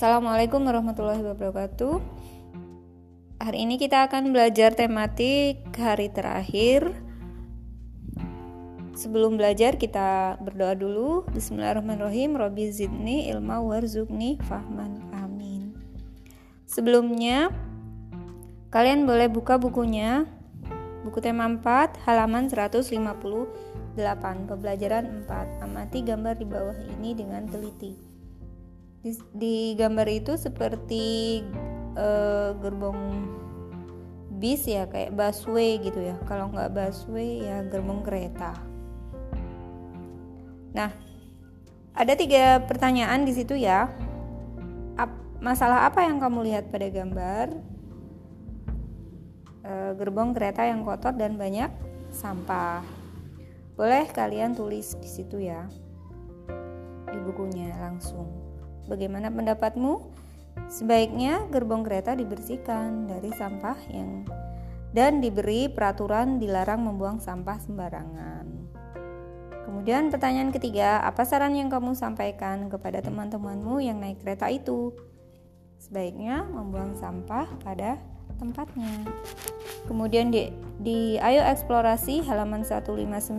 Assalamualaikum warahmatullahi wabarakatuh. Hari ini kita akan belajar tematik hari terakhir. Sebelum belajar kita berdoa dulu. Bismillahirrahmanirrahim. Robbi zidni ilma warzuqni fahman. Amin. Sebelumnya kalian boleh buka bukunya. Buku tema 4 halaman 158 pembelajaran 4. Amati gambar di bawah ini dengan teliti di, di gambar itu seperti uh, gerbong bis ya kayak busway gitu ya. Kalau nggak busway ya gerbong kereta. Nah ada tiga pertanyaan di situ ya. Ap, masalah apa yang kamu lihat pada gambar? Uh, gerbong kereta yang kotor dan banyak sampah. Boleh kalian tulis di situ ya di bukunya langsung Bagaimana pendapatmu? Sebaiknya gerbong kereta dibersihkan dari sampah yang dan diberi peraturan dilarang membuang sampah sembarangan. Kemudian pertanyaan ketiga, apa saran yang kamu sampaikan kepada teman-temanmu yang naik kereta itu? Sebaiknya membuang sampah pada tempatnya. Kemudian di, di Ayo Eksplorasi halaman 159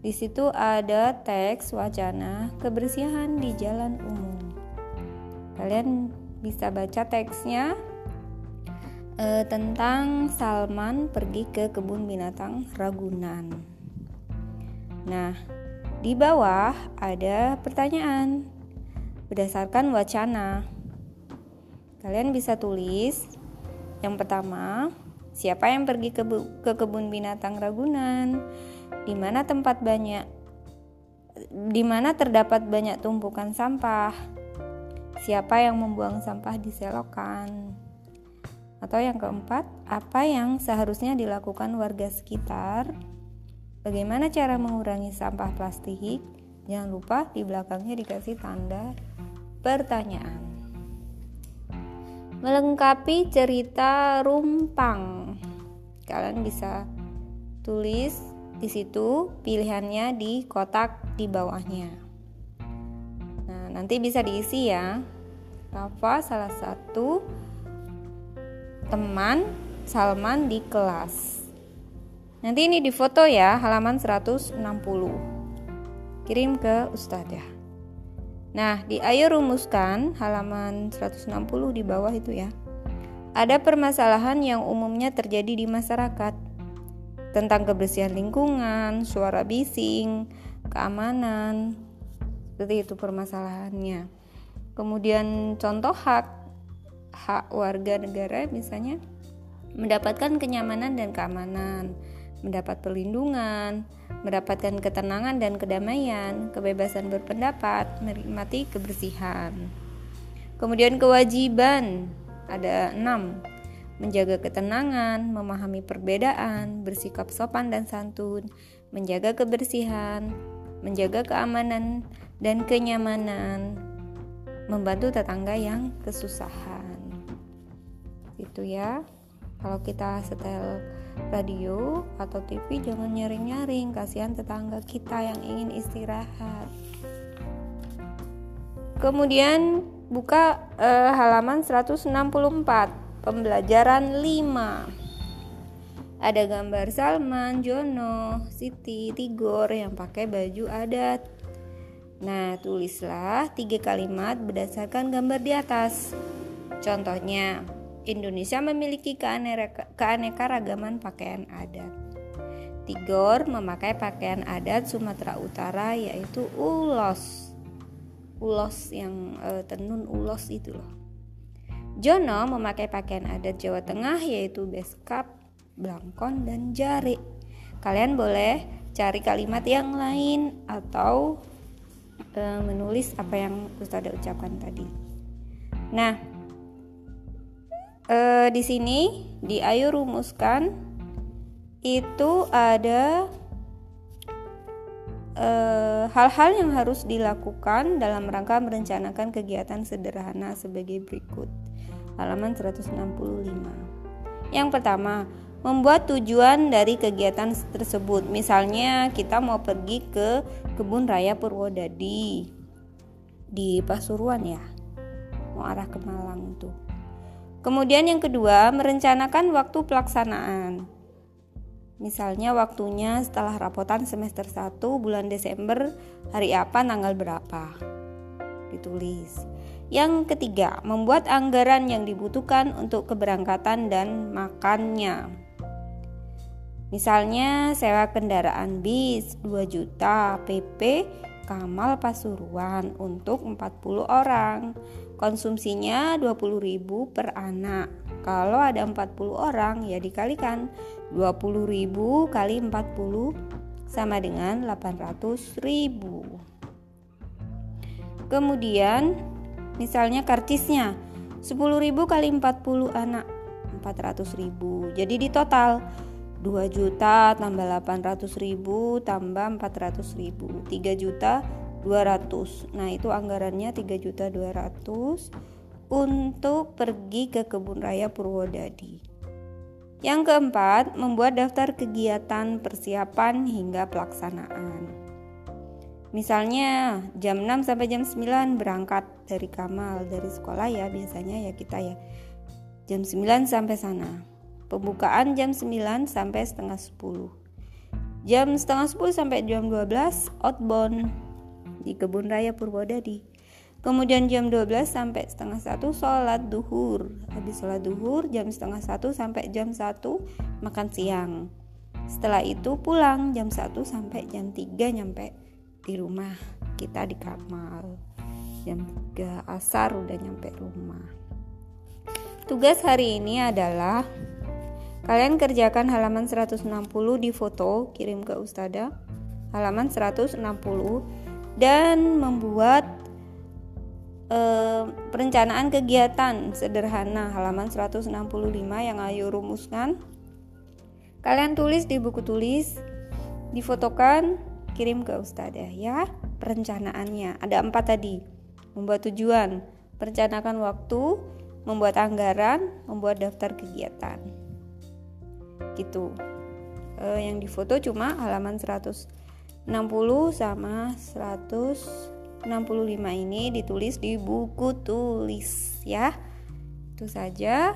di situ ada teks wacana kebersihan di jalan umum. Kalian bisa baca teksnya e, tentang Salman pergi ke kebun binatang Ragunan. Nah, di bawah ada pertanyaan berdasarkan wacana. Kalian bisa tulis yang pertama, siapa yang pergi ke, ke kebun binatang Ragunan? Di mana tempat banyak di mana terdapat banyak tumpukan sampah? Siapa yang membuang sampah di selokan? Atau yang keempat, apa yang seharusnya dilakukan warga sekitar? Bagaimana cara mengurangi sampah plastik? Jangan lupa di belakangnya dikasih tanda pertanyaan. Melengkapi cerita rumpang. Kalian bisa tulis di situ pilihannya di kotak di bawahnya. Nanti bisa diisi ya. Rafa salah satu teman Salman di kelas. Nanti ini di foto ya, halaman 160. Kirim ke Ustadz ya. Nah, di ayo rumuskan halaman 160 di bawah itu ya. Ada permasalahan yang umumnya terjadi di masyarakat tentang kebersihan lingkungan, suara bising, keamanan. Seperti itu permasalahannya. Kemudian contoh hak hak warga negara misalnya mendapatkan kenyamanan dan keamanan, mendapat perlindungan, mendapatkan ketenangan dan kedamaian, kebebasan berpendapat, menikmati kebersihan. Kemudian kewajiban ada enam menjaga ketenangan, memahami perbedaan, bersikap sopan dan santun, menjaga kebersihan, menjaga keamanan dan kenyamanan, membantu tetangga yang kesusahan. Itu ya. Kalau kita setel radio atau TV jangan nyaring-nyaring. Kasihan tetangga kita yang ingin istirahat. Kemudian buka eh, halaman 164 pembelajaran 5 ada gambar Salman, Jono, Siti, Tigor yang pakai baju adat Nah, tulislah tiga kalimat berdasarkan gambar di atas. Contohnya, Indonesia memiliki keanekaragaman pakaian adat. Tigor memakai pakaian adat Sumatera Utara yaitu ulos. Ulos yang e, tenun ulos itu loh. Jono memakai pakaian adat Jawa Tengah yaitu beskap, blangkon, dan jari. Kalian boleh cari kalimat yang lain atau uh, menulis apa yang Ustazah ucapkan tadi. Nah, uh, di sini di Ayo rumuskan itu ada eh, hal-hal uh, yang harus dilakukan dalam rangka merencanakan kegiatan sederhana sebagai berikut. Halaman 165. Yang pertama, membuat tujuan dari kegiatan tersebut. Misalnya kita mau pergi ke kebun raya Purwodadi di Pasuruan ya. mau arah ke Malang tuh. Kemudian yang kedua, merencanakan waktu pelaksanaan. Misalnya waktunya setelah rapotan semester 1 bulan Desember hari apa tanggal berapa. Ditulis. Yang ketiga, membuat anggaran yang dibutuhkan untuk keberangkatan dan makannya. Misalnya sewa kendaraan bis 2 juta, PP Kamal Pasuruan untuk 40 orang. Konsumsinya 20.000 per anak. Kalau ada 40 orang ya dikalikan 20.000 kali 40 sama dengan 800.000. Kemudian Misalnya karcisnya 10.000 kali 40 anak 400.000. Jadi di total 2 juta tambah 800.000 tambah 400.000 3 juta 200. Nah, itu anggarannya 3 juta 200 untuk pergi ke kebun raya Purwodadi. Yang keempat, membuat daftar kegiatan persiapan hingga pelaksanaan. Misalnya jam 6 sampai jam 9 berangkat dari Kamal dari sekolah ya biasanya ya kita ya jam 9 sampai sana. Pembukaan jam 9 sampai setengah 10. Jam setengah 10 sampai jam 12 outbound di Kebun Raya Purwodadi. Kemudian jam 12 sampai setengah 1 sholat duhur. Habis sholat duhur jam setengah 1 sampai jam 1 makan siang. Setelah itu pulang jam 1 sampai jam 3 nyampe di rumah kita di kamar jam 3 asar udah nyampe rumah tugas hari ini adalah kalian kerjakan halaman 160 di foto kirim ke ustada. Halaman 160 dan membuat eh, perencanaan kegiatan sederhana. Halaman 165 yang ayo rumuskan. Kalian tulis di buku tulis difotokan kirim ke ustadzah ya perencanaannya. Ada empat tadi membuat tujuan perencanakan waktu membuat anggaran membuat daftar kegiatan gitu. E, yang difoto cuma halaman 160 sama 165 ini ditulis di buku tulis ya. Itu saja.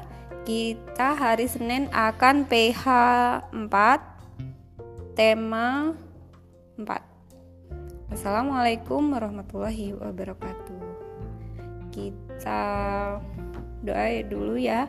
Kita hari Senin akan PH 4 tema 4 Assalamualaikum warahmatullahi wabarakatuh. Kita doa dulu ya